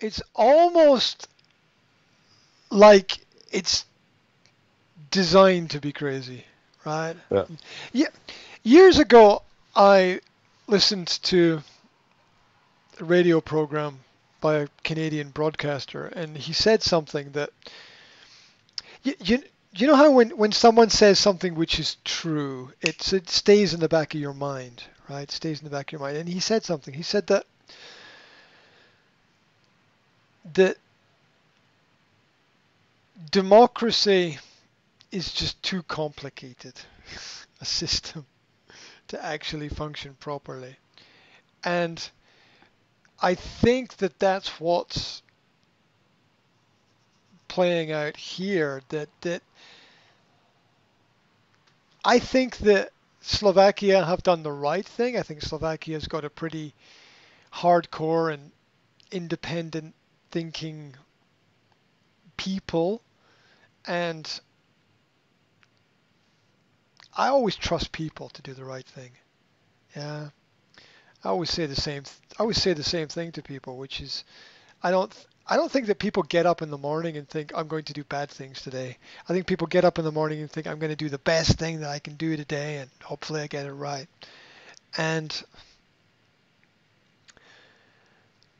it's almost like it's designed to be crazy, right? Yeah. Yeah. Years ago, I listened to a radio program by a Canadian broadcaster, and he said something that you, you, you know how when, when someone says something which is true, it's, it stays in the back of your mind, right? It stays in the back of your mind. And he said something. He said that that democracy is just too complicated a system to actually function properly. And I think that that's what's playing out here that that I think that Slovakia have done the right thing. I think Slovakia's got a pretty hardcore and independent thinking people and I always trust people to do the right thing. Yeah. I always say the same I always say the same thing to people, which is I don't I don't think that people get up in the morning and think I'm going to do bad things today. I think people get up in the morning and think I'm going to do the best thing that I can do today and hopefully I get it right. And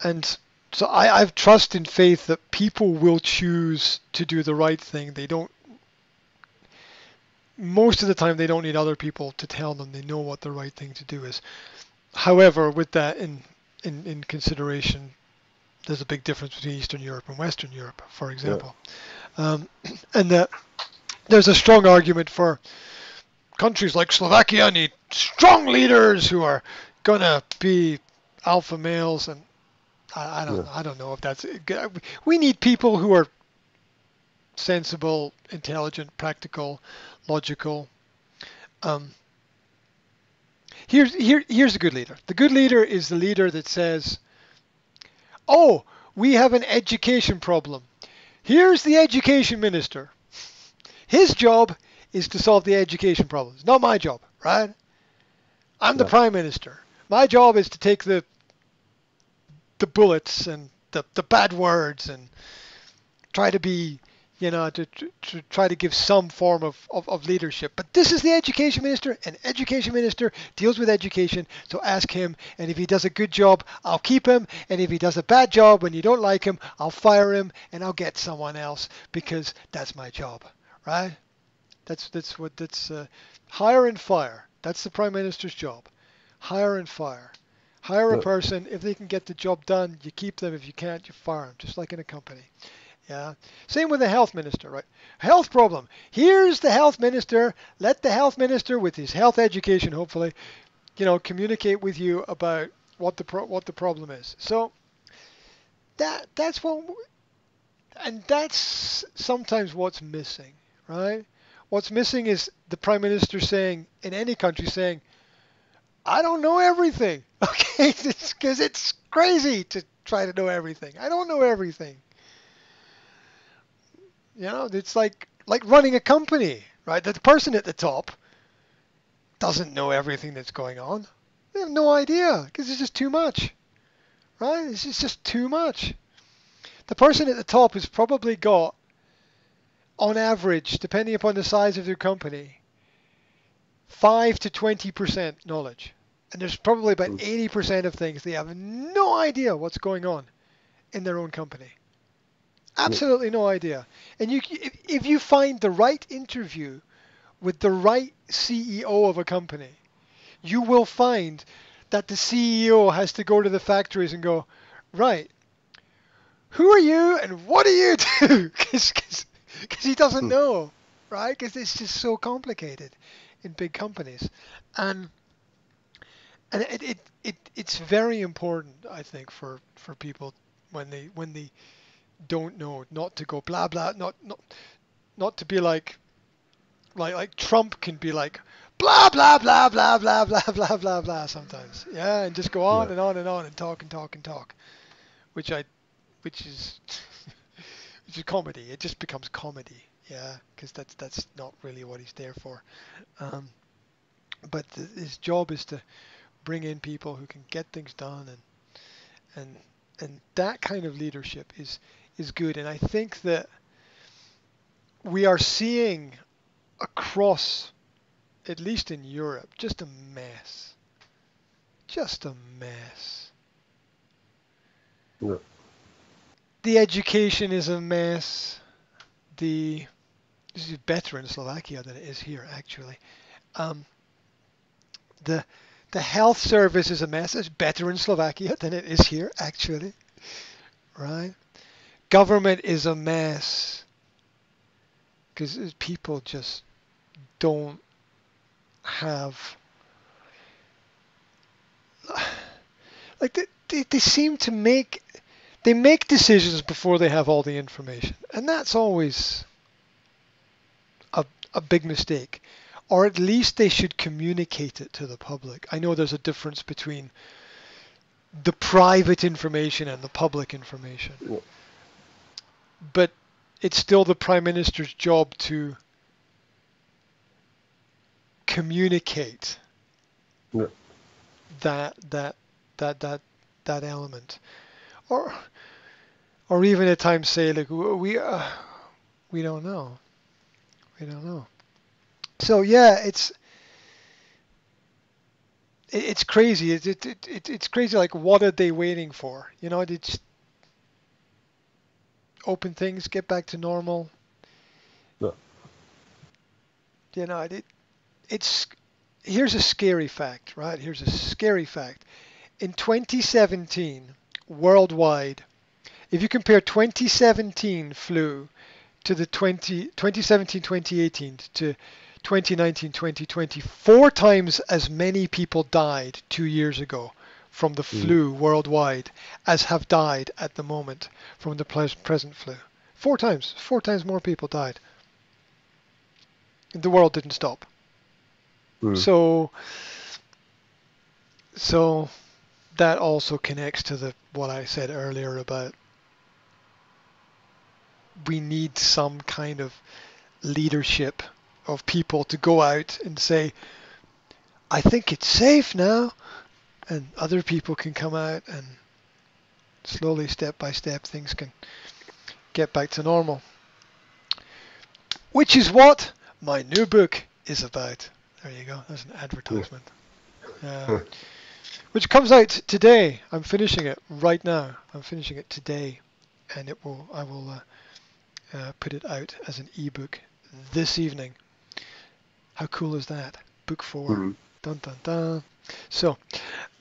and so I, I've trust and faith that people will choose to do the right thing. They don't most of the time they don't need other people to tell them they know what the right thing to do is. However, with that in in, in consideration, there's a big difference between Eastern Europe and Western Europe, for example, yeah. um, and that there's a strong argument for countries like Slovakia need strong leaders who are gonna be alpha males, and I, I don't yeah. I don't know if that's good. we need people who are sensible, intelligent, practical, logical. Um, here's here here's a good leader. The good leader is the leader that says, "Oh, we have an education problem. Here's the education minister. His job is to solve the education problem. It's not my job, right? I'm the prime minister. My job is to take the the bullets and the, the bad words and try to be you know, to, to, try to give some form of, of, of, leadership. But this is the education minister, and education minister deals with education, so ask him, and if he does a good job, I'll keep him, and if he does a bad job when you don't like him, I'll fire him, and I'll get someone else, because that's my job, right? That's, that's what, that's, uh, hire and fire. That's the prime minister's job. Hire and fire. Hire a person, if they can get the job done, you keep them, if you can't, you fire them, just like in a company. Yeah. Same with the health minister, right? Health problem. Here's the health minister. Let the health minister, with his health education, hopefully, you know, communicate with you about what the pro- what the problem is. So that that's what, and that's sometimes what's missing, right? What's missing is the prime minister saying in any country saying, "I don't know everything." Okay, because it's crazy to try to know everything. I don't know everything. You know, it's like like running a company, right? The person at the top doesn't know everything that's going on. They have no idea because it's just too much, right? It's just, it's just too much. The person at the top has probably got, on average, depending upon the size of their company, five to twenty percent knowledge, and there's probably about hmm. eighty percent of things they have no idea what's going on in their own company. Absolutely no idea. And you, if, if you find the right interview with the right CEO of a company, you will find that the CEO has to go to the factories and go, right, who are you and what do you do? Because he doesn't hmm. know, right? Because it's just so complicated in big companies. And and it, it, it it's very important, I think, for, for people when they when they don't know, not to go blah blah, not not not to be like like like Trump can be like blah blah blah blah blah blah blah blah blah sometimes. Yeah, and just go on yeah. and on and on and talk and talk and talk, which I, which is, which is comedy. It just becomes comedy. Yeah, because that's that's not really what he's there for. Um, but his job is to bring in people who can get things done and and and that kind of leadership is is good. And I think that we are seeing across, at least in Europe, just a mess. Just a mess. Yeah. The education is a mess. The this is better in Slovakia than it is here, actually. Um, the the health service is a mess. It's better in Slovakia than it is here, actually. Right? Government is a mess because people just don't have like they, they, they seem to make they make decisions before they have all the information and that's always a, a big mistake or at least they should communicate it to the public. I know there's a difference between the private information and the public information. But it's still the prime minister's job to communicate Yeah. that that that that that element. Or or even at times say like we uh, we don't know. We don't know so yeah it's it, it's crazy. It, it, it, it it's crazy like what are they waiting for? You know they just open things get back to normal. Yeah. you know it, it's here's a scary fact right? Here's a scary fact. In 2017 worldwide if you compare 2017 flu to the 20 2017 2018 to 2019 2020 four times as many people died 2 years ago from the Mm. flu worldwide as have died at the moment from the present flu four times four times more people died the world didn't stop Mm. so so that also connects to the what I said earlier about we need some kind of leadership of people to go out and say I think it's safe now and other people can come out and slowly step by step things can get back to normal which is what my new book is about there you go. That's an advertisement. Uh, which comes out today. I'm finishing it right now. I'm finishing it today, and it will. I will uh, uh, put it out as an ebook this evening. How cool is that? Book 4 Mhm. Dun dun dun. So,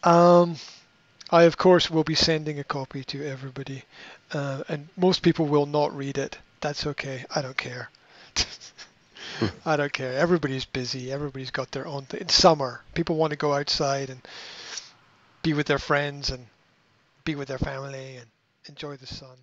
um, I of course will be sending a copy to everybody, uh, and most people will not read it. That's okay. I don't care. I don't care. Everybody's busy. Everybody's got their own thing. It's summer. People want to go outside and be with their friends and be with their family and enjoy the sun.